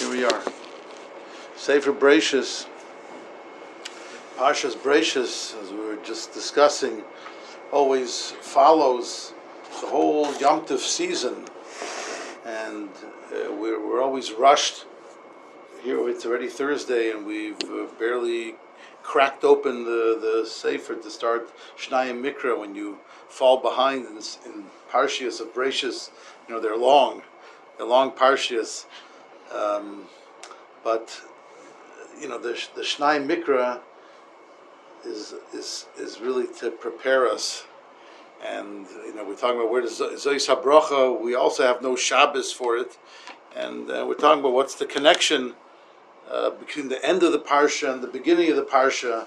Here we are. Sefer Bereshis, Parshas Bereshis, as we were just discussing, always follows the whole Yom Tov season, and uh, we're, we're always rushed. Here it's already Thursday, and we've uh, barely cracked open the, the Sefer to start Shnayim Mikra. When you fall behind in, in Parshias of Bereshis, you know they're long, they're long Parshias. Um, but you know the the Shnai Mikra is is is really to prepare us, and you know we're talking about where does Zois Habracha. We also have no Shabbos for it, and uh, we're talking about what's the connection uh, between the end of the parsha and the beginning of the parsha,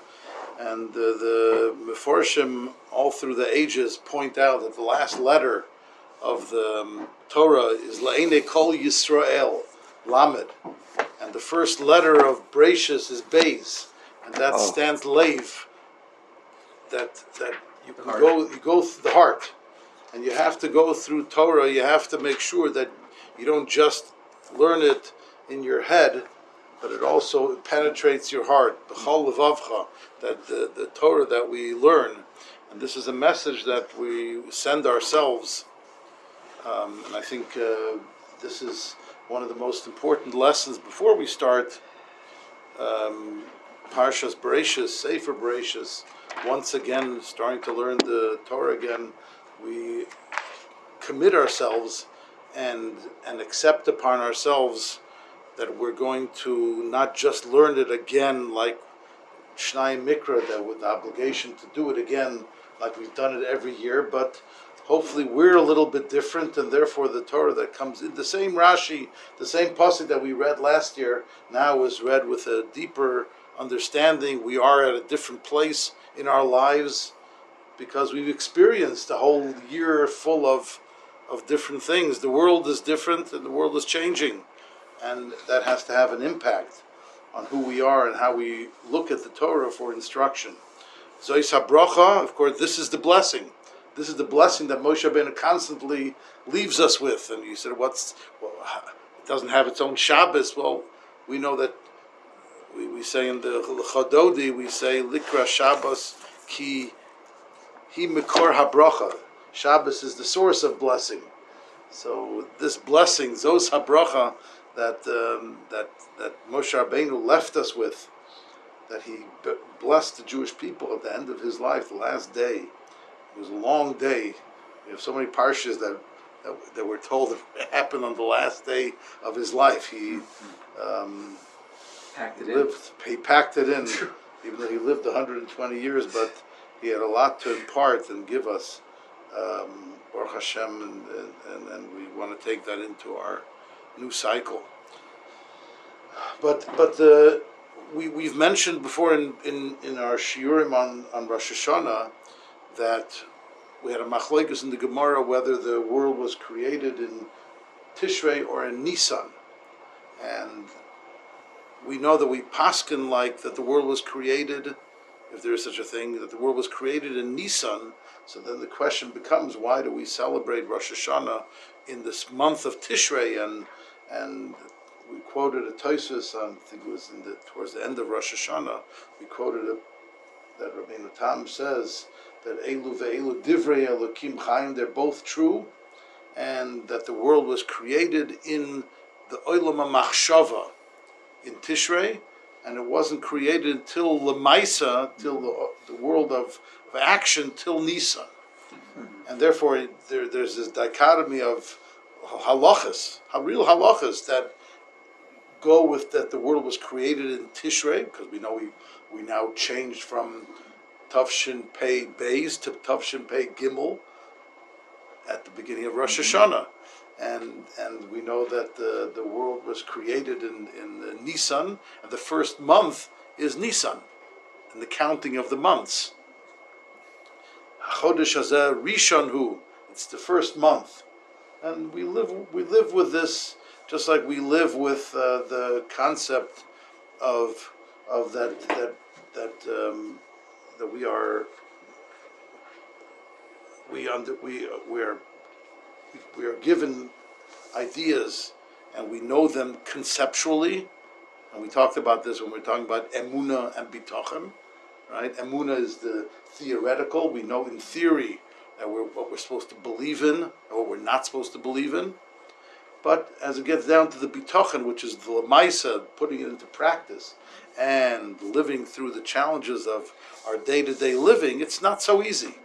and uh, the Meforshim all through the ages point out that the last letter of the um, Torah is La'ene Kol Yisrael Lamed, and the first letter of Bereshis is Beis, and that Oh. stands Lev. That that you can go you go through the heart, and you have to go through Torah. You have to make sure that you don't just learn it in your head, but it also penetrates your heart. B'chol levavcha, that the, the Torah that we learn, and this is a message that we send ourselves. Um, and I think uh, this is one of the most important lessons before we start um, Parshas Bereshis, Sefer Bereshis. Once again, starting to learn the Torah again, we commit ourselves and and accept upon ourselves that we're going to not just learn it again like Shnai Mikra, that with the obligation to do it again like we've done it every year, but hopefully we're a little bit different, and therefore the Torah that comes in the same Rashi, the same pasuk that we read last year, now is read with a deeper understanding. We are at a different place in our lives because we've experienced a whole year full of of different things. The world is different, and the world is changing, and that has to have an impact on who we are and how we look at the Torah for instruction. Zois HaBracha, of course, this is the blessing. This is the blessing that Moshe Rabbeinu constantly leaves us with. And you said, what's, well, it doesn't have its own Shabbos. Well, we know that we, we say in the Chododi, we say, Likra Shabbos ki hi mikor habracha. Shabbos is the source of blessing. So this blessing, Zos habracha, that um, that that Moshe Rabbeinu left us with, that he blessed the Jewish people at the end of his life, the last day. It was a long day. We have so many parshas that that, that we're told happened on the last day of his life. He um, Packed it in. lived, he packed it in, even though he lived 120 years, but he had a lot to impart and give us. Um, Baruch Hashem, and, and, and, and we want to take that into our new cycle. But but the we we've mentioned before in, in, in our shiurim on, on Rosh Hashanah that we had a machlekes in the Gemara whether the world was created in Tishrei or in Nisan, and we know that we paskin like that the world was created, if there is such a thing, that the world was created in Nisan. So then the question becomes, why do we celebrate Rosh Hashanah in this month of Tishrei? And and we quoted a Tosus, I think it was the, towards the end of Rosh Hashanah. We quoted a, that Rabbeinu Tam says that Elu ve'elu divrei Elokim Chaim, they're both true, and that the world was created in the Olam HaMachshava, in Tishrei, and it wasn't created until Lemaisa, till the, the world of, of action, till Nisan. And therefore, there, there's this dichotomy of halachas, real halachas that go with that the world was created in Tishrei, because we know we, we now changed from Tavshin Pei Bays to Tavshin Pei Gimel at the beginning of Rosh Hashanah and and we know that the, the world was created in in the Nisan, and the first month is Nisan, and the counting of the months. Chodesh Hazeh Rishon Hu. It's the first month, and we live we live with this just like we live with uh, the concept of of that that that um, that we are we under we we are we are given ideas and we know them conceptually, and we talked about this when we are talking about emuna and bitachon, right? Emuna is the theoretical. We know in theory that we're, what we're supposed to believe in and what we're not supposed to believe in. But as it gets down to the bitachon, which is the lemaisa, putting it into practice and living through the challenges of our day-to-day living, it's not so easy.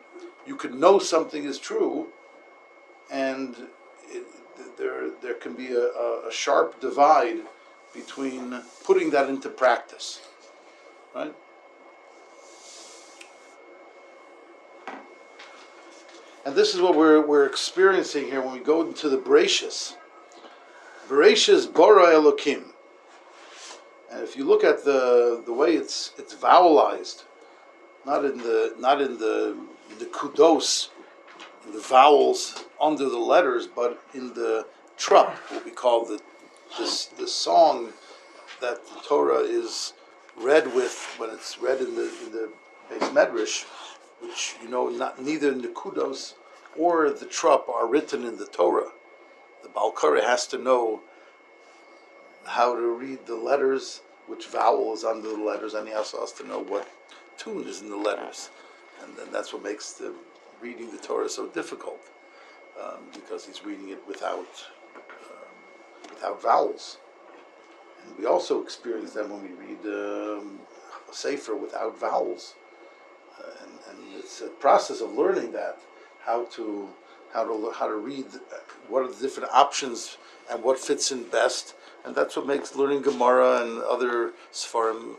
You could know something is true, and it, there there can be a, a, sharp divide between putting that into practice, right? And this is what we're, we're experiencing here when we go into the Bereshis. Bereshis Bara Elokim. And if you look at the, the way it's it's vowelized, not in the not in the the kudos, in the vowels under the letters, but in the trup, what we call the the song that the Torah is read with when it's read in the in the beis medrash, which you know not neither the kudos or the trup are written in the Torah. The Balkara has to know how to read the letters, which vowel is under the letters, and he also has to know what tune is in the letters. And then that's what makes the reading the Torah so difficult, um, because he's reading it without um, without vowels. And we also experience that when we read um, a sefer without vowels, uh, and, and it's a process of learning that how to how to how to read uh, what are the different options and what fits in best, and that's what makes learning Gemara and other Sfarim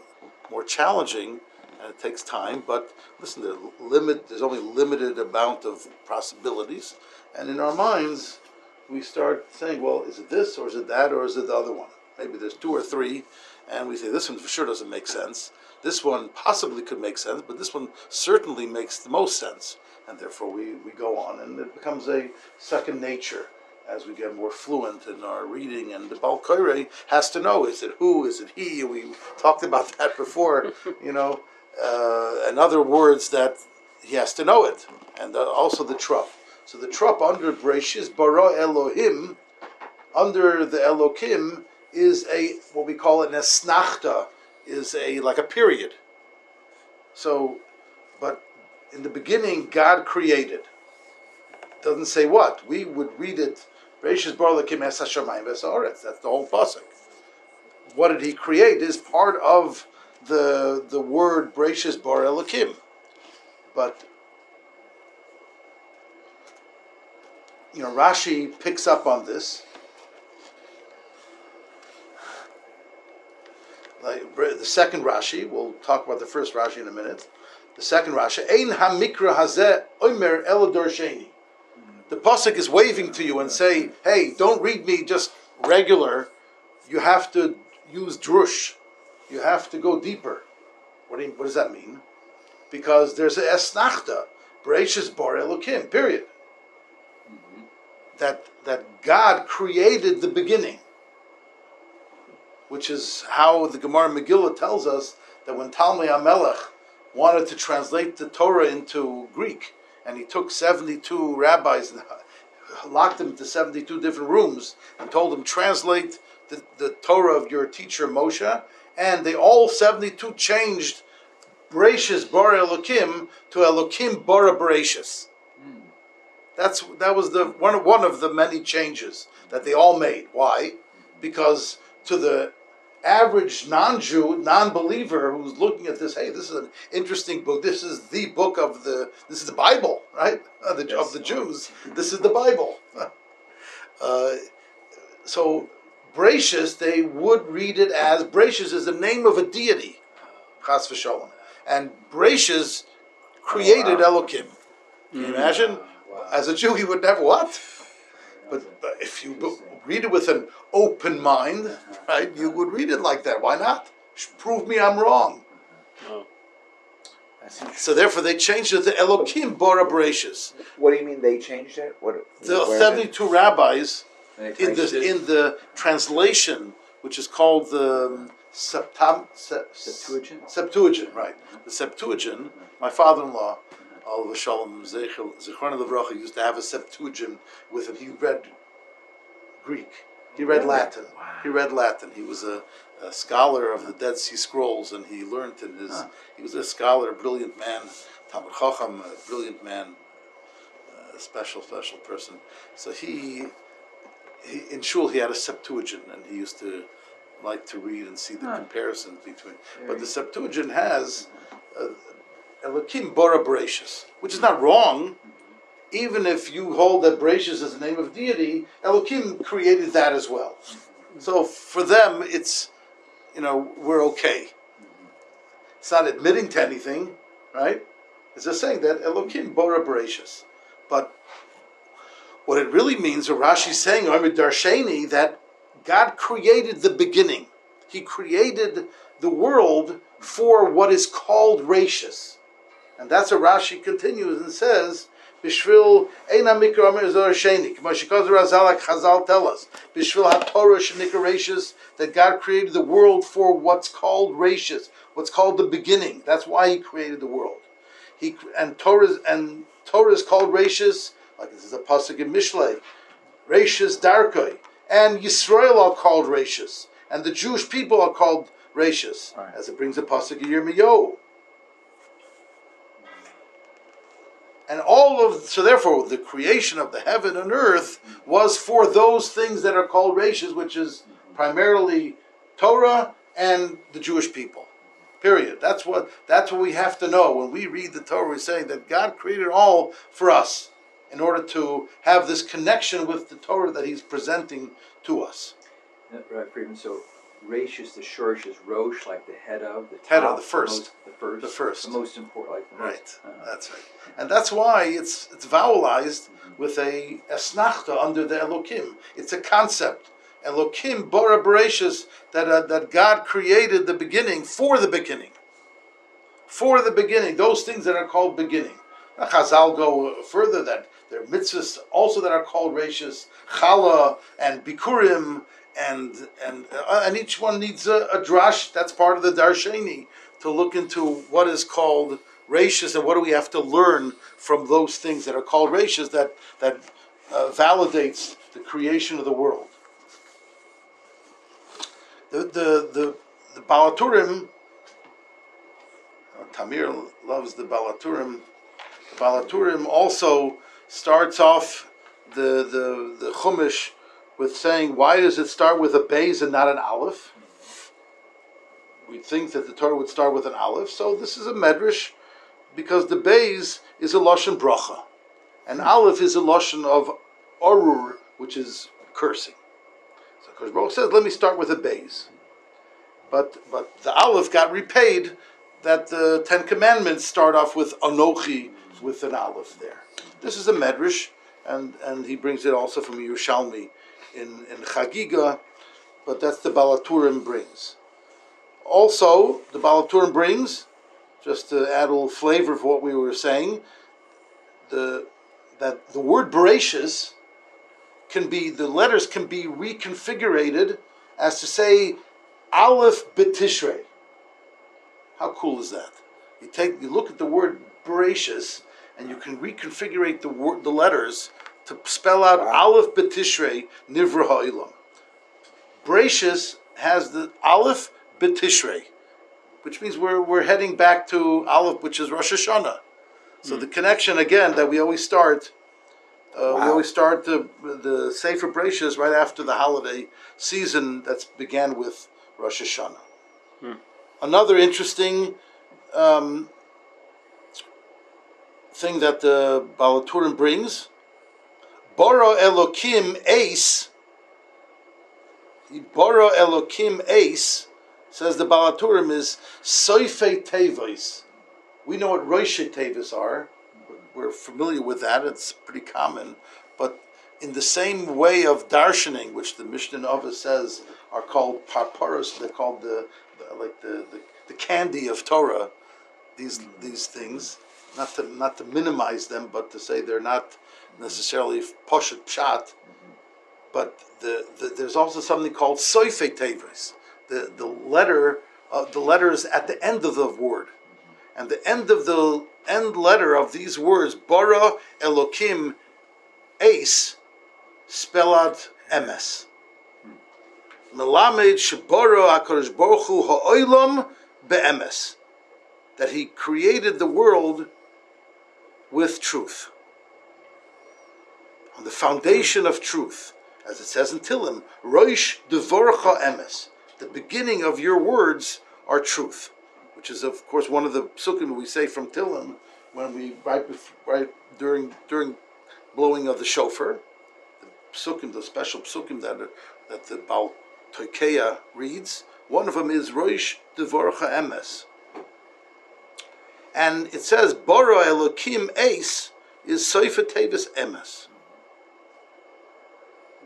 more challenging. And it takes time, but listen, the limit there's only limited amount of possibilities, and in our minds, we start saying, well, is it this or is it that or is it the other one? Maybe there's two or three, and we say this one for sure doesn't make sense. This one possibly could make sense, but this one certainly makes the most sense and therefore we, we go on, and it becomes a second nature as we get more fluent in our reading. And the Balkoire has to know: is it who? Is it he? We talked about that before. you know, uh, and other words that he has to know it, and uh, also the trup. So the trup under Breshis bara Elohim, under the Elokim, is a what we call an esnachta, is a like a period. So, but in the beginning, God created. Doesn't say what. We would read it. That's the whole pasuk. What did He create is part of the the word Bereshis Bar Elokim, but you know Rashi picks up on this. Like the second Rashi, we'll talk about the first Rashi in a minute the second Rashi, Ein hamikra hazeh omer ela darsheni. The pasuk is waving to you and say, "Hey, don't read me just regular. You have to use drush. You have to go deeper." What, do you, what does that mean? Because there's a esnachta, Bereshis bar Elokim. Period. That that God created the beginning, which is how the Gemara Megillah tells us that when Talmai HaMelech wanted to translate the Torah into Greek, and he took 72 rabbis and locked them into 72 different rooms and told them, translate the, the Torah of your teacher Moshe, and they all 72 changed Bereshis Bar Elokim to Elokim Bara Bereshis. That's that was the one one of the many changes that they all made. Why? Because to the average non-Jew, non-believer who's looking at this, hey, this is an interesting book. This is the book of the, this is the Bible, right? Of the, yes. of the Jews. This is the Bible. Uh, so, Bereshis, they would read it as, Bereshis is the name of a deity, Chas v'sholem. And Bereshis created oh, wow. Elokim. Can you mm. imagine? Wow. As a Jew, he would never, what? But, but if you read it with an open mind, right, you would read it like that. Why not? Prove me I'm wrong. Oh. So therefore, they changed it to Elokim Bora Bereshis. What do you mean they changed it? What the seventy-two rabbis in the it? in the translation, which is called the um, Septam, Septuagint. Septuagint, right? The Septuagint. My father-in-law, Olav Hashalom Zichron Levracha, used to have a Septuagint with him. He read Greek. He read? Latin. Wow. He read Latin. He was a, a scholar of the Dead Sea Scrolls, and he learned in his. Huh. He was a scholar, a brilliant man, Talmid Chacham, a brilliant man, a special, special person. So he, he in shul he had a Septuagint, and he used to like to read and see the Huh. comparison between. But the Septuagint has uh, Elokim Bora Bereshis, which is not wrong. Even if you hold that Bereshis is the name of deity, Elokim created that as well. Mm-hmm. So for them, it's you know we're okay. It's not admitting to anything, right? It's just saying that Elokim Bora Bereshis. But what it really means, or Rashi's saying, Amid Darsheni, that God created the beginning. He created the world for what is called Rashis. And that's what Rashi continues and says, Bishvil Eina Mikra Amir Zor Sheni. K'mashikaz Razalak Chazal tell us. Bishvil HaTorah Shenikra Rashis, that God created the world for what's called Rashis, what's called the beginning. That's why He created the world. He and Torah and Torah is called Rashis, like this is a pasuk in Mishlei. Rashis Darkoi. And Yisrael are called Rashis. And the Jewish people are called Rashis. Right. As it brings a pasuk in Yirmiyahu. And all of so therefore the creation of the heaven and earth was for those things that are called Rashis, which is primarily Torah and the Jewish people. Period. That's what that's what we have to know when we read the Torah. We're saying that God created all for us in order to have this connection with the Torah that He's presenting to us. Right, Friedman. So, Rashis, the Shorsh is Rosh, like the head of the top, Head of, the first. most, the first, The first. the most important, like the most. Right. uh, That's right. And that's why it's it's vowelized with a esnachta under the Elokim. It's a concept. Elokim bara bereshis that uh, that God created the beginning for the beginning. For the beginning, those things that are called beginning. Now, Chazal go further that there are mitzvahs also that are called rashis, chala and bikurim, and and uh, and each one needs a, a drash. That's part of the darsheni to look into what is called rashis and what do we have to learn from those things that are called rashis that that uh, validates the creation of the world. The the the, the Baal HaTurim. uh, Tamir loves the Baal HaTurim. The Baal HaTurim also starts off the the the Chumash with saying, why does it start with a Beis and not an Aleph? We'd think that the Torah would start with an Aleph, so this is a Medrash because the Beis is a Lashon Bracha, and Aleph is a Lashon of Arur, which is cursing. So Kosh says, let me start with a Beis. But, but the Aleph got repaid that the Ten Commandments start off with Anochi, with an Aleph there. This is a Medrash, and, and he brings it also from Yerushalmi in, in Chagiga, but that's the Baal HaTurim brings. Also, the Baal HaTurim brings, just to add a little flavor of what we were saying, the that the word Bereshis can be the letters can be reconfigured as to say Aleph Betishrei. How cool is that? You take you look at the word Bereshis and you can reconfigure the word the letters to spell out Wow. Aleph Betishrei Nivra Ha'ilam. Bereshis has the Aleph Betishrei, which means we're, we're heading back to Aleph, which is Rosh Hashanah. So the connection again that we always start, uh, we always start the the Sefer Bereshis right after the holiday season that began with Rosh Hashanah. Another interesting um, thing that the Baal HaTurim brings, Bara Elokim Eis, Bara Elokim Eis, says the Baal HaTurim is Soife Tevis. We know what Rosh Tevis are. We're familiar with that. It's pretty common. But in the same way of darshaning, which the Mishnah Nova says are called parparos, they're called the, the like the, the, the candy of Torah. These these things, not to not to minimize them, but to say they're not necessarily poshet pshat. Mm-hmm. But the, the, there's also something called soife tevis, the the letter uh, the letters at the end of the word, mm-hmm. and the end of the end letter of these words bara elokim eis spell out emes. Hmm. Melamed Shiboro HaKadosh Baruch Hu Ha'olam Be'emes. That he created the world with truth. On the foundation of truth. As it says in Tillim, Roish Devorcha Emes. The beginning of your words are truth. Which is, of course, one of the psukim we say from Tillim when we, right, bef- right during, during blowing of the shofar, the psukim, the special psukim that, that the Baal Toikeya reads. One of them is Roish Devorcha Emes. And it says, Boro Elokim Eis is Seifa Emes.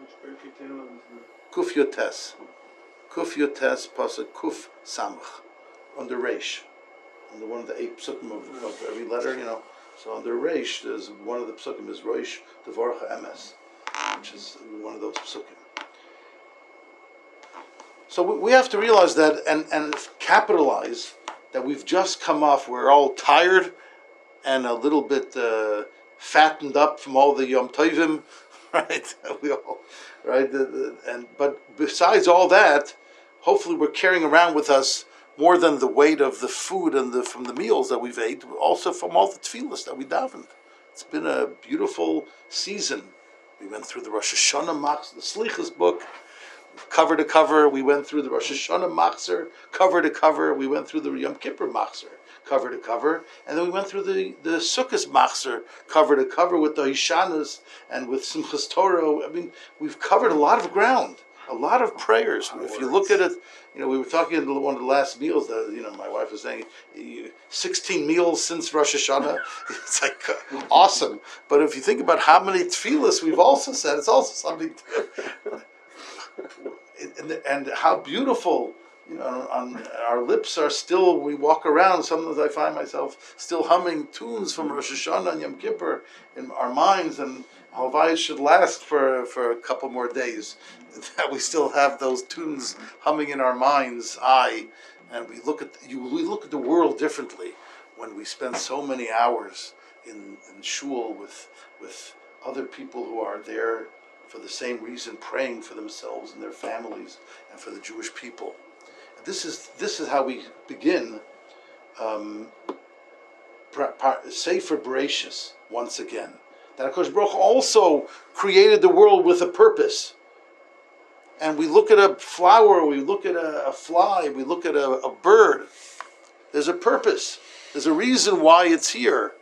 Which Birkei Tehillim is the Kuf Yotes. Kuf Yotes Pasuk Kuf Samach. Under Reish. On the one of the eight psukim of, of every letter, you know. So on the Reish, there's one of the psukim is Roish Devorcha Emes, which is one of those psukim. So we, we have to realize that and, and capitalize that we've just come off, we're all tired and a little bit uh, fattened up from all the Yom Tovim, right? we all, right? And but besides all that, hopefully we're carrying around with us more than the weight of the food and the from the meals that we've ate, also from all the tefillahs that we davened. It's been a beautiful season. We went through the Rosh Hashanah Machs, the Slichas book, cover to cover. We went through the Rosh Hashanah Machzer, cover to cover. We went through the Yom Kippur Machzer, cover to cover. And then we went through the, the Sukkot Machzer, cover to cover with the Hishanas and with Simchas Torah. I mean, we've covered a lot of ground, a lot of prayers. If you look at it, you know, we were talking in one of the last meals that, you know, my wife was saying, 16 meals since Rosh Hashanah. It's like uh, awesome. But if you think about how many tefillahs we've also said, it's also something to, and, and how beautiful you know on our lips are still we walk around sometimes i find myself still humming tunes from rosh hashanah and yom kippur in our minds and Halvai should last for, for a couple more days. That we still have those tunes humming in our mind's eye, and we look at you. We look at the world differently when we spend so many hours in, in shul with with other people who are there for the same reason, praying for themselves and their families and for the Jewish people. This is this is how we begin. Um, Sefer Bereshis once again. That Hakadosh Baruch also created the world with a purpose. And we look at a flower, we look at a, a fly, we look at a, a bird. There's a purpose. There's a reason why it's here.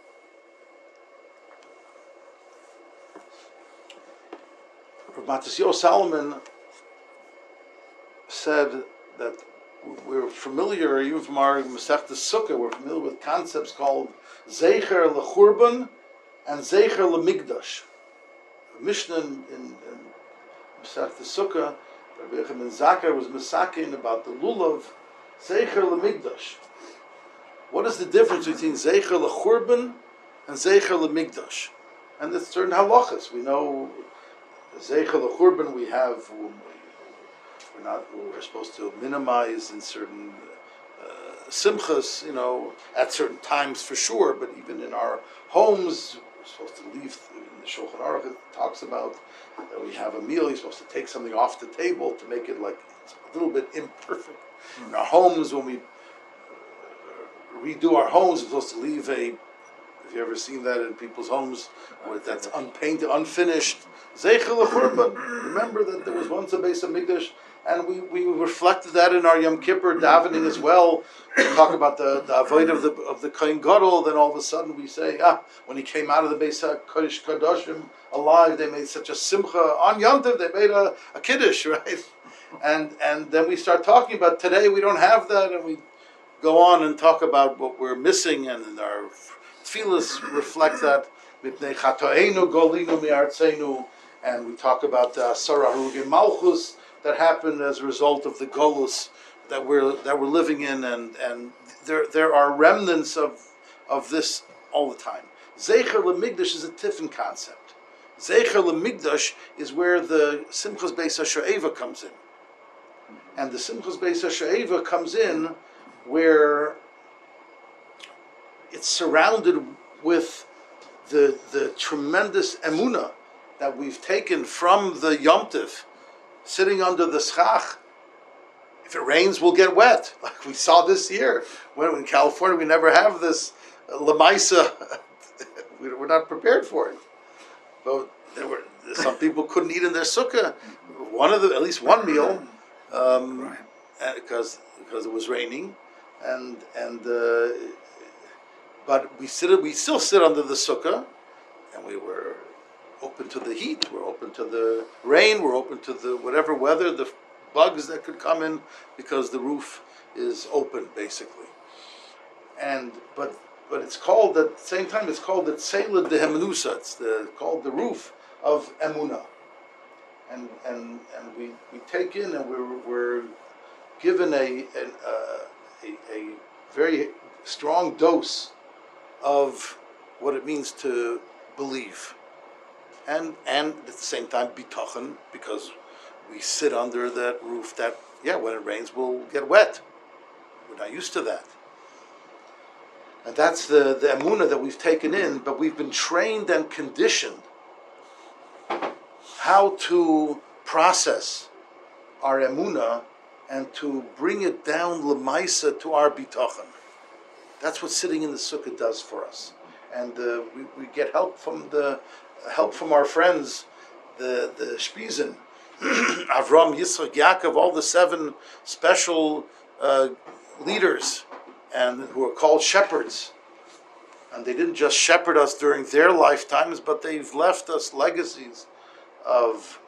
Matisyahu Salomon said that we're familiar, even from our Masechta Sukkah, we're familiar with concepts called Zecher LeChurban and Zecher LeMigdash. Mishnah in, in, in Masechta Sukkah, Rabbi Yochanan Zakai was masakin about the lulav Zecher LeMigdash. What is the difference between Zecher LeChurban and Zecher LeMigdash? And there's certain halachas. We know Zecher LeChurban we have we're not we're supposed to minimize in certain uh, simchas, you know, at certain times for sure, but even in our homes, we're supposed to leave. The Shulchan Aruch talks about that we have a meal. You're supposed to take something off the table to make it like a little bit imperfect. In our homes, when we uh, redo our homes, we're supposed to leave a. Have you ever seen that in people's homes where that's unpainted, unfinished? Zeichel. Remember that there was once a base of Mikdash, and we, we reflected that in our Yom Kippur davening as well. We talk about the, the avoid of the of the Kohen Gadol. Then all of a sudden we say, ah, when he came out of the base Kodesh Kadoshim alive, they made such a simcha on Yom Tov. They made a, a kiddush, right? And and then we start talking about today we don't have that, and we go on and talk about what we're missing, and our tefillas reflect that. And we talk about uh, Sarah Malchus that happened as a result of the Golus that we're that we're living in, and and there there are remnants of of this all the time. Zecher lemigdash is a tiffin concept. Zecher lemigdash is where the Simchas Beis Hashoeva comes in, and the Simchas Beis Hashoeva comes in where it's surrounded with the the tremendous emuna that we've taken from the Yom Tiv, sitting under the schach if it rains, we'll get wet, like we saw this year. When in California, we never have this uh, lamaisa. We- We're not prepared for it. But there were some people couldn't eat in their sukkah. One of the at least one meal, um, Right. because because it was raining, and and uh, but we sit we still sit under the sukkah, and we were open to the heat. We're open to the rain. We're open to the whatever weather, the bugs that could come in because the roof is open basically. And but but it's called at the same time it's called the Tzela de Hemnusa. It's the called the roof of Emuna. And and and we, we take in and we're we're given a an, uh, a, a very strong dose of what it means to believe and and at the same time bitachon because we sit under that roof that yeah when it rains we'll get wet. We're not used to that. And that's the the emuna that we've taken in but we've been trained and conditioned how to process our emuna and to bring it down lemaisa to our bitachon that's what sitting in the sukkah does for us. And uh, we, we get help from the help from our friends, the the Ushpizin, Avram, Yitzchak, Yaakov, all the seven special uh, leaders, and who are called shepherds. And they didn't just shepherd us during their lifetimes, but they've left us legacies of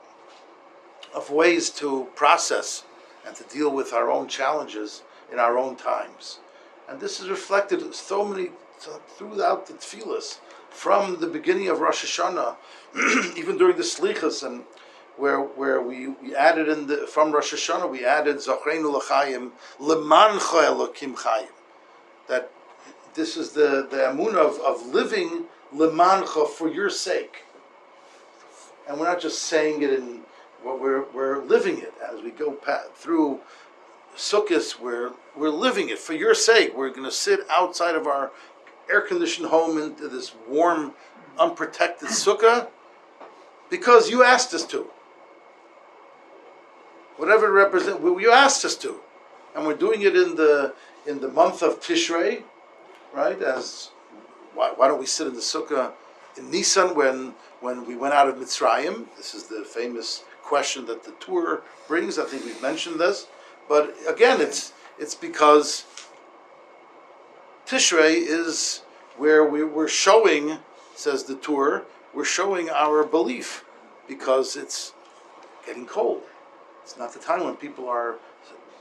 of ways to process and to deal with our own challenges in our own times. And this is reflected so many throughout the tefillas from the beginning of Rosh Hashanah, even during the Slichas, and where where we, we added in the from Rosh Hashanah we added Zachreinu L'chaim Lemancha Elokim that this is the the amun of, of living Lemancha for your sake, and we're not just saying it in what we're we're living it as we go through Sukkot. We're we're living it for your sake. We're going to sit outside of our air conditioned home into this warm, unprotected sukkah because you asked us to. Whatever it represents, you asked us to, and we're doing it in the in the month of Tishrei, right? As why, why don't we sit in the sukkah in Nisan when when we went out of Mitzrayim? This is the famous question that the Tur brings. I think we've mentioned this, but again, it's it's because Tishrei is where we, we're showing, says the Tur, we're showing our belief because it's getting cold. It's not the time when people are,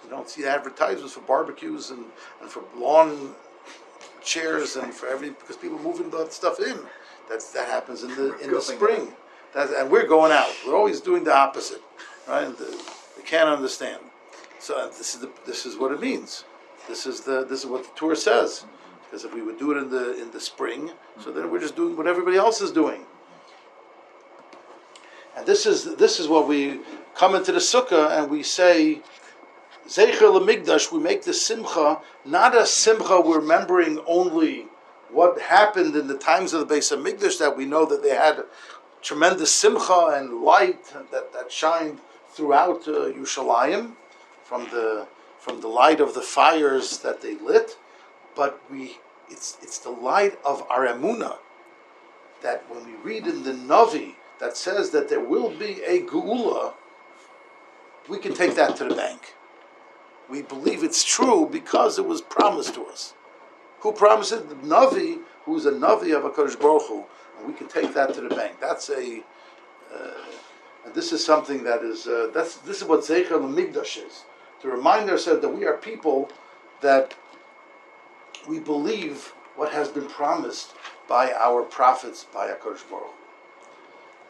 you don't see advertisements for barbecues and, and for lawn chairs and for every, because people are moving that stuff in. That's, that happens in the, in the spring. That's, and we're going out. We're always doing the opposite, right? The, they can't understand. So uh, this is the, this is what it means. This is the this is what the Tur says. Because if we would do it in the in the spring, so then we're just doing what everybody else is doing. And this is this is what we come into the sukkah and we say, Zecher Lemigdash. We make the simcha not a simcha we're remembering only what happened in the times of the Beis Hamikdash that we know that they had tremendous simcha and light that, that shined throughout uh, Yerushalayim from the from the light of the fires that they lit, but we it's it's the light of our emuna that when we read in the Navi that says that there will be a geula, we can take that to the bank. We believe it's true because it was promised to us. Who promised it? The Navi, who's a Navi of Hakadosh Baruch Hu, and we can take that to the bank. That's a, uh, and this is something that is uh, that's this is what Zecher Lemigdash is to remind ourselves that we are people that we believe what has been promised by our prophets, by Hakadosh Baruch.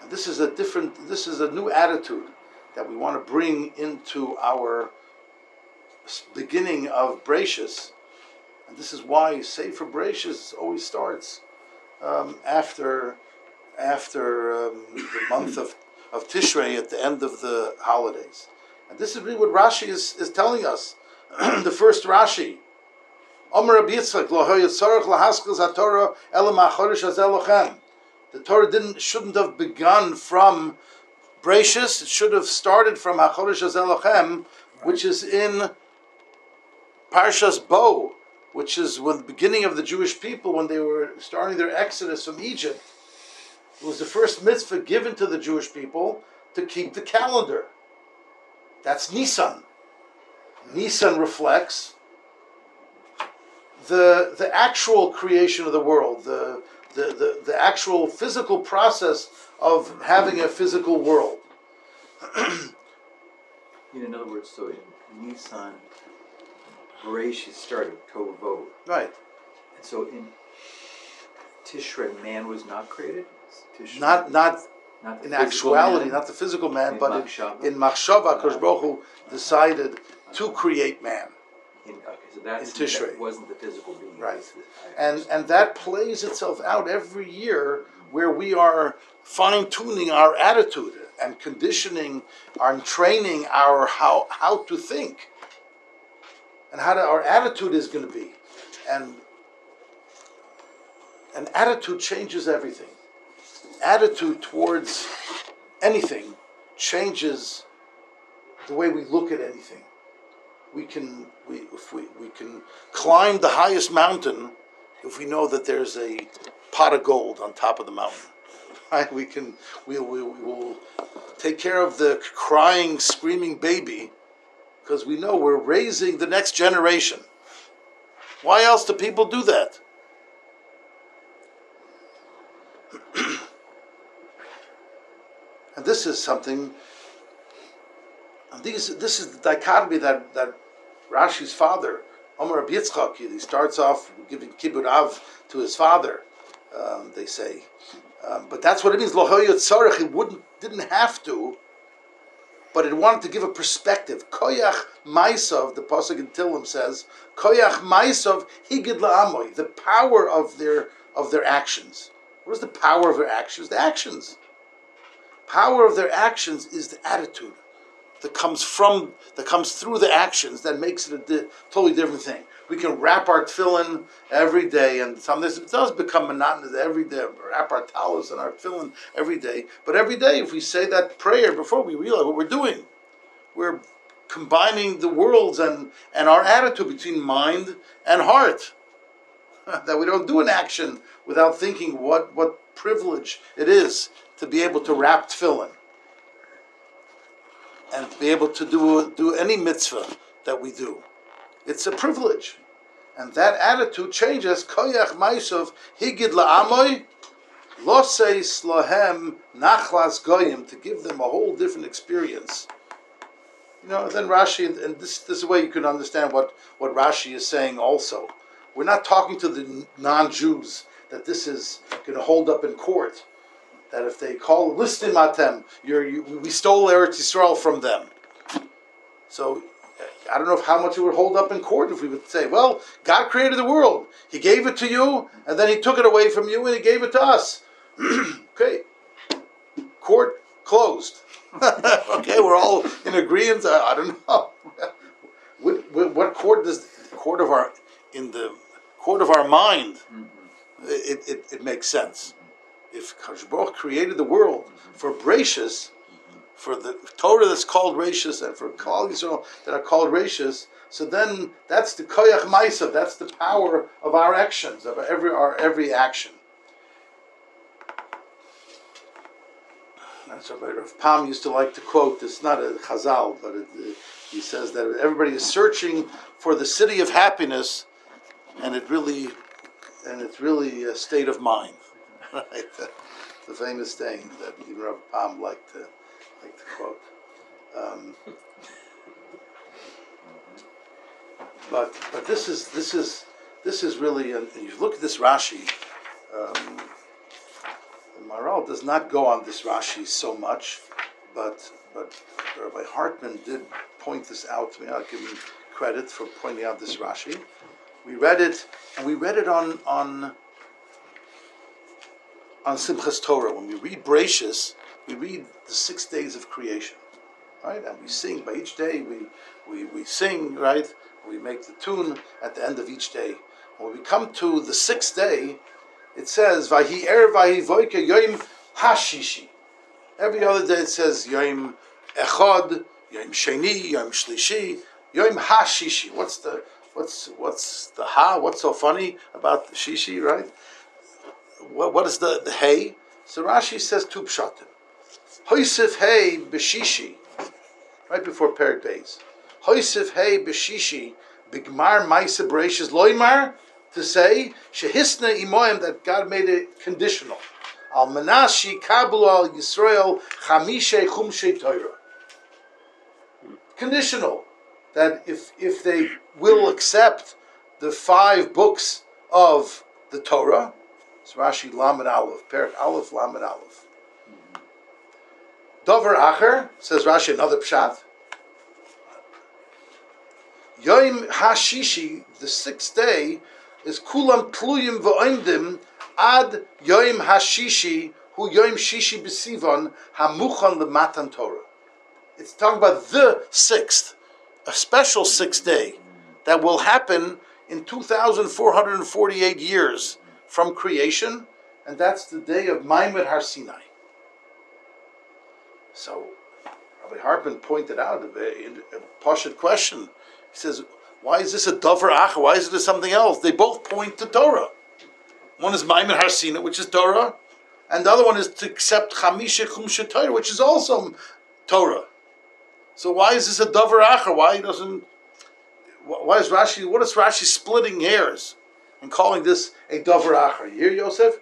And this is a different, this is a new attitude that we want to bring into our beginning of Bereshis. And this is why Sefer Bereshis always starts um, after after um, the month of, of Tishrei at the end of the holidays. And this is really what Rashi is, is telling us. the first Rashi. The Torah didn't shouldn't have begun from Bereshis. It should have started from Hachodesh Hazeh Lochem, which is in Parshas Bo, which is when the beginning of the Jewish people when they were starting their exodus from Egypt. It was the first mitzvah given to the Jewish people to keep the calendar. That's Nisan. Nisan reflects the the actual creation of the world, the the, the, the actual physical process of having a physical world. in other words, so in Nisan, Bereshit started Tohu Right. And so in Tishrei, man was not created. Tishrei, Not not not in actuality, man, not the physical man, in but Machshava. in, in Machshava, Kosh Baruch Hu decided to create man. In, okay, so that's in Tishrei. That wasn't the physical being. Right. And and that plays itself out every year where we are fine tuning our attitude and conditioning and training our how how to think and how to, our attitude is going to be and an attitude changes everything attitude towards anything changes the way we look at anything. We can we if we, we can climb the highest mountain if we know that there's a pot of gold on top of the mountain right? We can we, we, we will take care of the crying screaming baby because we know we're raising the next generation. Why else do people do that this is something these this is the dichotomy that that Rashi's father, Omar Yitzchak, he starts off giving kibbud av to his father. Um, they say, um, but that's what it means. Lohoyot tzarech. He wouldn't, didn't have to, but it wanted to give a perspective. Koyach ma'isov. The pasuk in Tillim says, Koyach ma'isov higid la'amoy. The power of their of their actions. What is the power of their actions? The actions. Power of their actions is the attitude that comes from that comes through the actions that makes it a di- totally different thing. We can wrap our tefillin every day, and sometimes it does become monotonous every day. Wrap our talis and our tefillin every day, but every day, if we say that prayer before we realize what we're doing, we're combining the worlds and and our attitude between mind and heart. that we don't do an action without thinking what what privilege it is to be able to wrap tefillin and to be able to do do any mitzvah that we do. It's a privilege, and that attitude changes. Koyach ma'isov higid la'amoy loseis lohem nachlas goyim to give them a whole different experience. You know, then Rashi, and this this is a way you can understand what what Rashi is saying. Also, we're not talking to the non-Jews that this is going to hold up in court that if they call listim matem, you're, we stole Eretz Yisrael from them. So I don't know how much it would hold up in court if we would say, well, God created the world, He gave it to you, and then He took it away from you, and He gave it to us. okay, court closed. okay, we're all in agreement. I, I don't know. what, what, court does the court of our in the court of our mind? Hmm. It, it, it makes sense if Kadosh created the world for Brachus, for the Torah that's called Rashis and for Klal Yisrael that are called Rashis, so then that's the Koyach Maisa, that's the power of our actions, of every our every action. That's what Rav Pam used to like to quote. It's not a Chazal, but it, uh, he says that everybody is searching for the city of happiness, and it really, and it's really a state of mind. right? The, the famous saying that even Rav Pam liked to like to quote. Um, but but this is this is this is really and you look at this Rashi. Um, Maral does not go on this Rashi so much, but but Rabbi Hartman did point this out to me. I'll give him credit for pointing out this Rashi. We read it, and we read it on on on Simchas Torah. When we read Bereshis, we read the six days of creation, right? And we sing by each day. We we, we sing, right? We make the tune at the end of each day. When we come to the sixth day, it says Vahi Er Vahi Voike Yom Hashishi. Every other day it says Yom Echad, Yom Sheni, Yom Shlishi, Yom Hashishi. What's the What's what's the ha? What's so funny about the shishi, right? What what is the the hay? So Rashi says two pshatim. Hoisif hey b'shishi, right before Perik Beis. Hoisif hay b'shishi bigmar ma'isa bereishis loymar to say shehisna imoyim that God made it conditional. Al manashi kablu al Yisrael chamishe chumshe Torah. Conditional that if if they will accept the five books of the Torah, it's Rashi Lamed Aleph, Perak Aleph Lamed Aleph. Dover Acher says Rashi another pshat. Yom Hashishi, the sixth day, is Kulam Tluyim V'Oimdim Ad Yom Hashishi Hu Yom Shishi B'Sivan Hamuchan L'Matan Torah. It's talking about the sixth, a special sixth day that will happen in 2,448 years from creation, and that's the day of Maimed Har Sinai. So, Rabbi Hartman pointed out a, a, a question. He says, why is this a Dover Acha? Why is it something else? They both point to Torah. One is Maimed Har Sinai, which is Torah, and the other one is to accept Chamisha Chumsha Torah, which is also Torah. So why is this a Dover Acha? Why doesn't why is Rashi? What is Rashi splitting hairs and calling this a davar acher? You hear Yosef?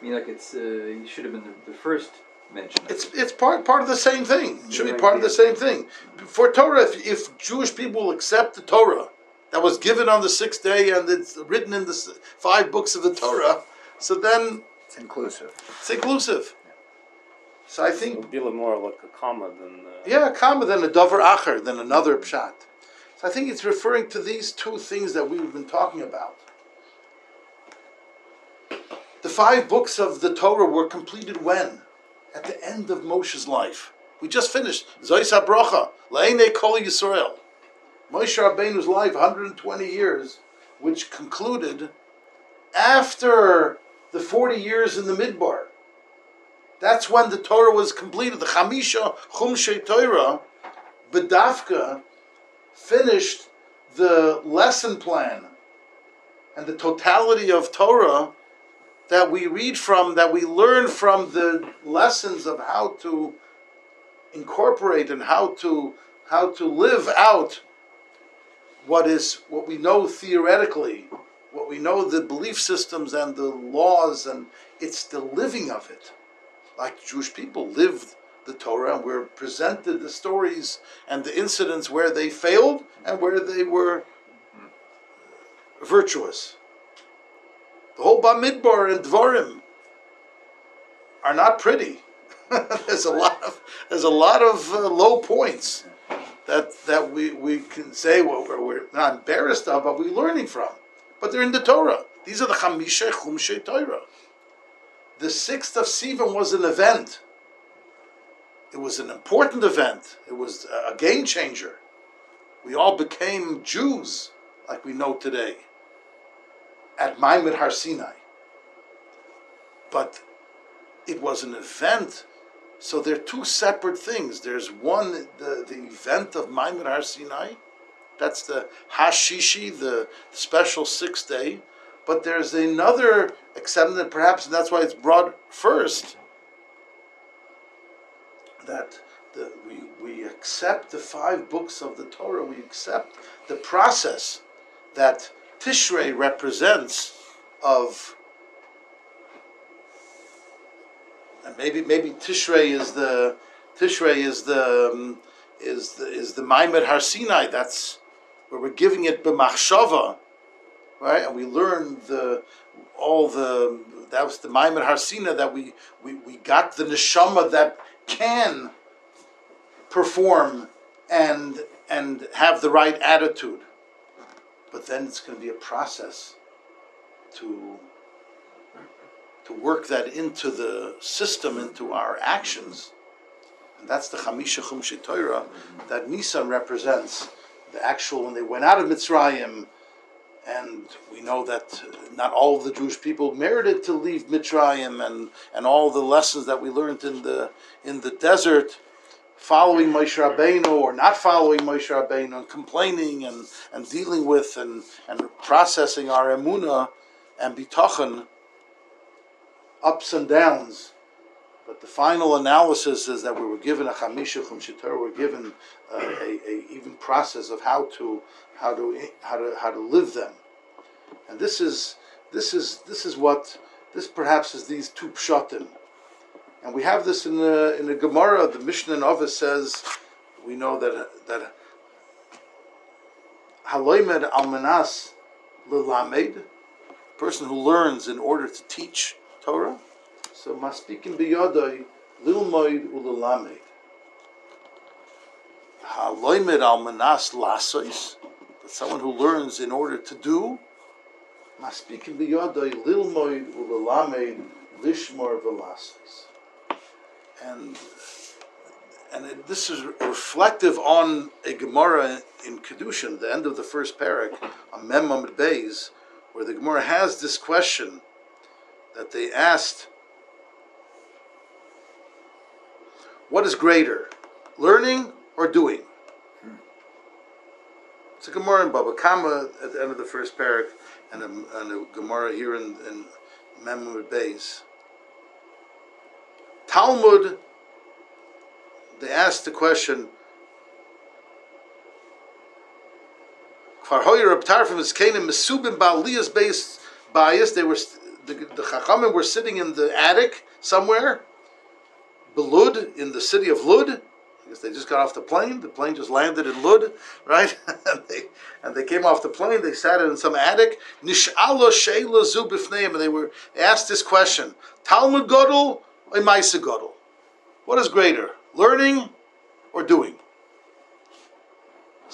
I mean, like it's uh, it should have been the, the first mention. It's it. it's part part of the same thing. It should be part of the same thing. For Torah, if, if Jewish people accept the Torah that was given on the sixth day and it's written in the five books of the Torah, so then It's inclusive. it's inclusive. So I It think be a little more like a comma than. Uh, Yeah, comma than a davar acher, than another pshat. So I think it's referring to these two things that we've been talking about. The five books of the Torah were completed when? At the end of Moshe's life. We just finished. Zois HaBrocha, La'ene Kol Yisrael. Moshe Rabbeinu's life, 120 years, which concluded after the 40 years in the Midbar. That's when the Torah was completed. The Chamisha Chumshe Torah, Bedavka, finished the lesson plan and the totality of Torah that we read from, that we learn from the lessons of how to incorporate and how to how to live out what is what we know theoretically, what we know the belief systems and the laws, and it's the living of it like Jewish people lived the Torah and we're presented the stories and the incidents where they failed and where they were virtuous. The whole Bamidbar and Dvarim are not pretty. there's a lot of there's a lot of uh, low points that that we, we can say what we're, we're not embarrassed of, but we're learning from. But they're in the Torah. These are the Chamisha Chumshe Torah the 6th of Sivan was an event. It was an important event. It was a game changer. We all became Jews like we know today at Maimed Har Sinai. But it was an event, so they're two separate things. There's one, the, the event of Maimed Har Sinai, that's the Hashishi, the special sixth day. But there's another exception perhaps and that's why it's brought first. That the, we, we accept the five books of the Torah, we accept the process that Tishrei represents of and maybe maybe Tishrei is the Tishrei is the um, is the is the Maimed Har Sinai. That's we're giving it b'machshava, right? And we learn the all the that was the Maimed Har Sinai that we, we we got the neshama that can perform and and have the right attitude. But then it's going to be a process to to work that into the system, into our actions. And that's the Chamisha Chumshi Torah that Nisan represents. The actual, when they went out of Mitzrayim, and we know that not all of the Jewish people merited to leave Mitzrayim, and, and all the lessons that we learned in the in the desert, following Moshe Rabbeinu or not following Moshe Rabbeinu and complaining and, and dealing with and, and processing our emuna and bitachon ups and downs. But the final analysis is that we were given a chamisha chumshe Torah, we're given uh, a, a even process of how to how to how to how to live them, and this is this is this is what this perhaps is these two pshatim, and we have this in the in the Gemara. The Mishnah Nova says we know that that haloimed almanas lilamed, person who learns in order to teach Torah. So maspikim biyodai lilmoid ulalamed. Haloimed almanas lasois, but someone who learns in order to do. Maspikim biyodai lilmoid ulalamed lishmor velasois. And and it, this is reflective on a Gemara in Kedushin, the end of the first parak, on Mem Beis, where the Gemara has this question that they asked What is greater, learning or doing? It's a Gemara in Baba Kama at the end of the first parak, and a, and a Gemara here in, in Memud Beis. Talmud, they asked the question. Kfar Tarfim is Canaan Mesubim Baaliyas based bias. They were the, the Chachamim were sitting in the attic somewhere Belud, in the city of Lud. I guess they just got off the plane. The plane just landed in Lud, right? and, they, and they came off the plane. They sat in some attic. Nish'alo she'la zu and they were asked this question: Talmud Godel or Maisa Godel? What is greater, learning or doing?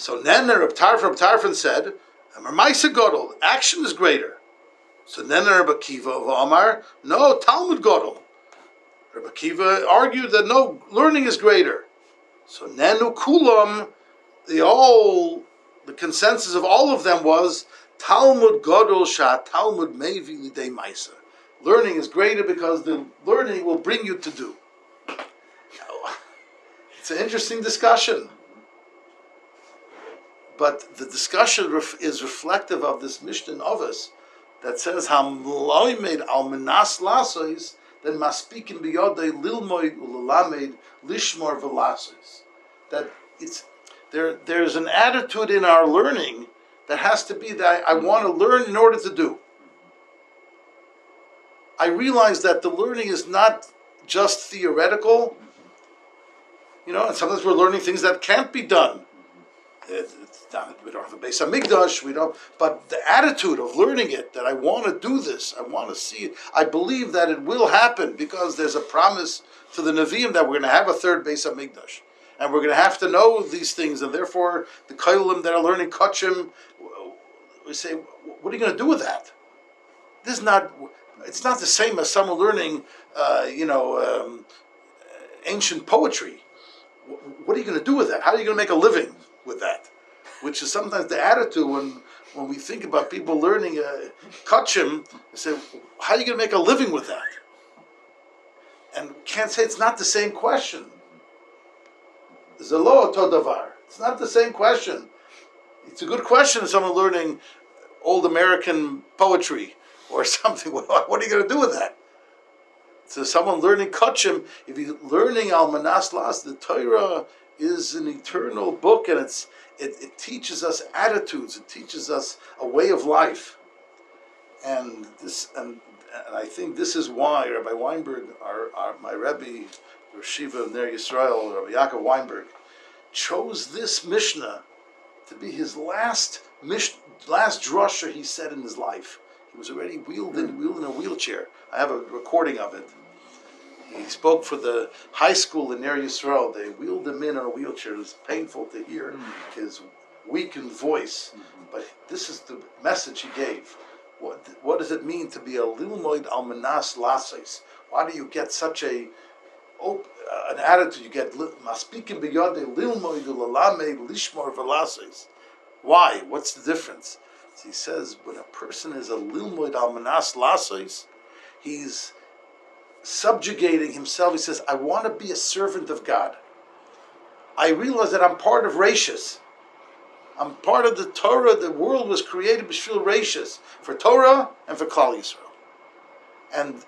So Nenner of Tarfon, Tarfon said, Maisa Godel, action is greater. So Nenner of Akiva of Amar, no, Talmud Godel. Rabbi Akiva argued that no, learning is greater. So Nenu Kulam, the all, the consensus of all of them was Talmud Gadol Shah Talmud Mevi Lidei Maisa. Learning is greater because the learning will bring you to do. It's an interesting discussion. But the discussion is reflective of this Mishnah of us that says, Hamloimed al menas lasois then maspikin biyodei lilmoid ulalamed lishmor velasis. That it's there. There's an attitude in our learning that has to be that I, I want to learn in order to do. I realize that the learning is not just theoretical. You know, and sometimes we're learning things that can't be done we don't have a Beis Hamikdash, we don't, but the attitude of learning it, that I want to do this, I want to see it, I believe that it will happen because there's a promise to the Nevi'im that we're going to have a third Beis Hamikdash. And we're going to have to know these things, and therefore the Kailim that are learning Kachim, we say, what are you going to do with that? This is not, it's not the same as someone learning, uh, you know, um, ancient poetry. What are you going to do with that? How are you going to make a living with that? which is sometimes the attitude when when we think about people learning uh, kachim, say, how are you going to make a living with that? And can't say it's not the same question. Zelo todavar. It's not the same question. It's a good question. Someone learning old American poetry or something. What are you going to do with that? So someone learning kachim, if you're learning al manas las, the Torah is an eternal book, and it's it, it teaches us attitudes. It teaches us a way of life, and this and, and I think this is why Rabbi Weinberg, our, our my Rebbe, Shiva of Ner Yisrael, Rabbi Yaakov Weinberg, chose this Mishnah to be his last mish, last drasha he said in his life. He was already wheeled in, wheeled in a wheelchair. I have a recording of it. He spoke for the high school in Ner Yisrael. They wheeled him in on a wheelchair. It was painful to hear mm. his weakened voice, mm-hmm. but this is the message he gave. What, what does it mean to be a lilmoid almanas lases? Why do you get such a op, uh, an attitude? You get maspikim biyode lilmoid ulalame lishmor velases. Why? What's the difference? He says when a person is a lilmoid almanas lases, he's subjugating himself. He says, I want to be a servant of God. I realize that I'm part of Rashis. I'm part of the Torah. The world was created b'shvil Rashis for Torah and for Klal Yisrael, and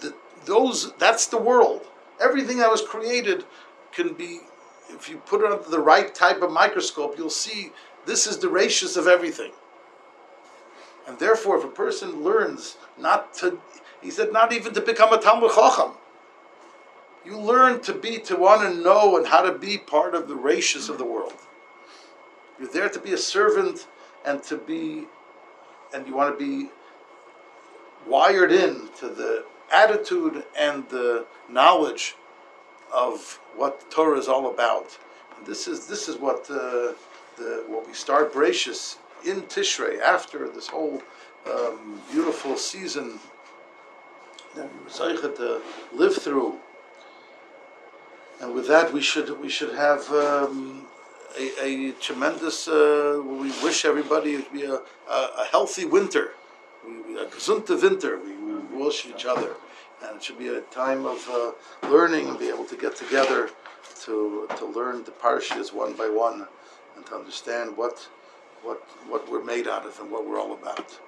the, those that's the world. Everything that was created can be, if you put it under the right type of microscope, you'll see this is the Rashis of everything. And therefore, if a person learns not to, he said, not even to become a Talmid Chacham. You learn to be, to want to know and how to be part of the Rashis of the world. You're there to be a servant and to be, and you want to be wired in to the attitude and the knowledge of what Torah is all about. And this is this is what uh, the what we start Bereshis in Tishrei after this whole um, beautiful season that we were to live through. And with that, we should we should have um, a, a tremendous. Uh, we wish everybody to be a, a, healthy winter, a gesunte winter. We, we wish each other, and it should be a time of uh, learning and be able to get together to to learn the parshas one by one, and to understand what what what we're made out of and what we're all about.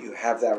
You have that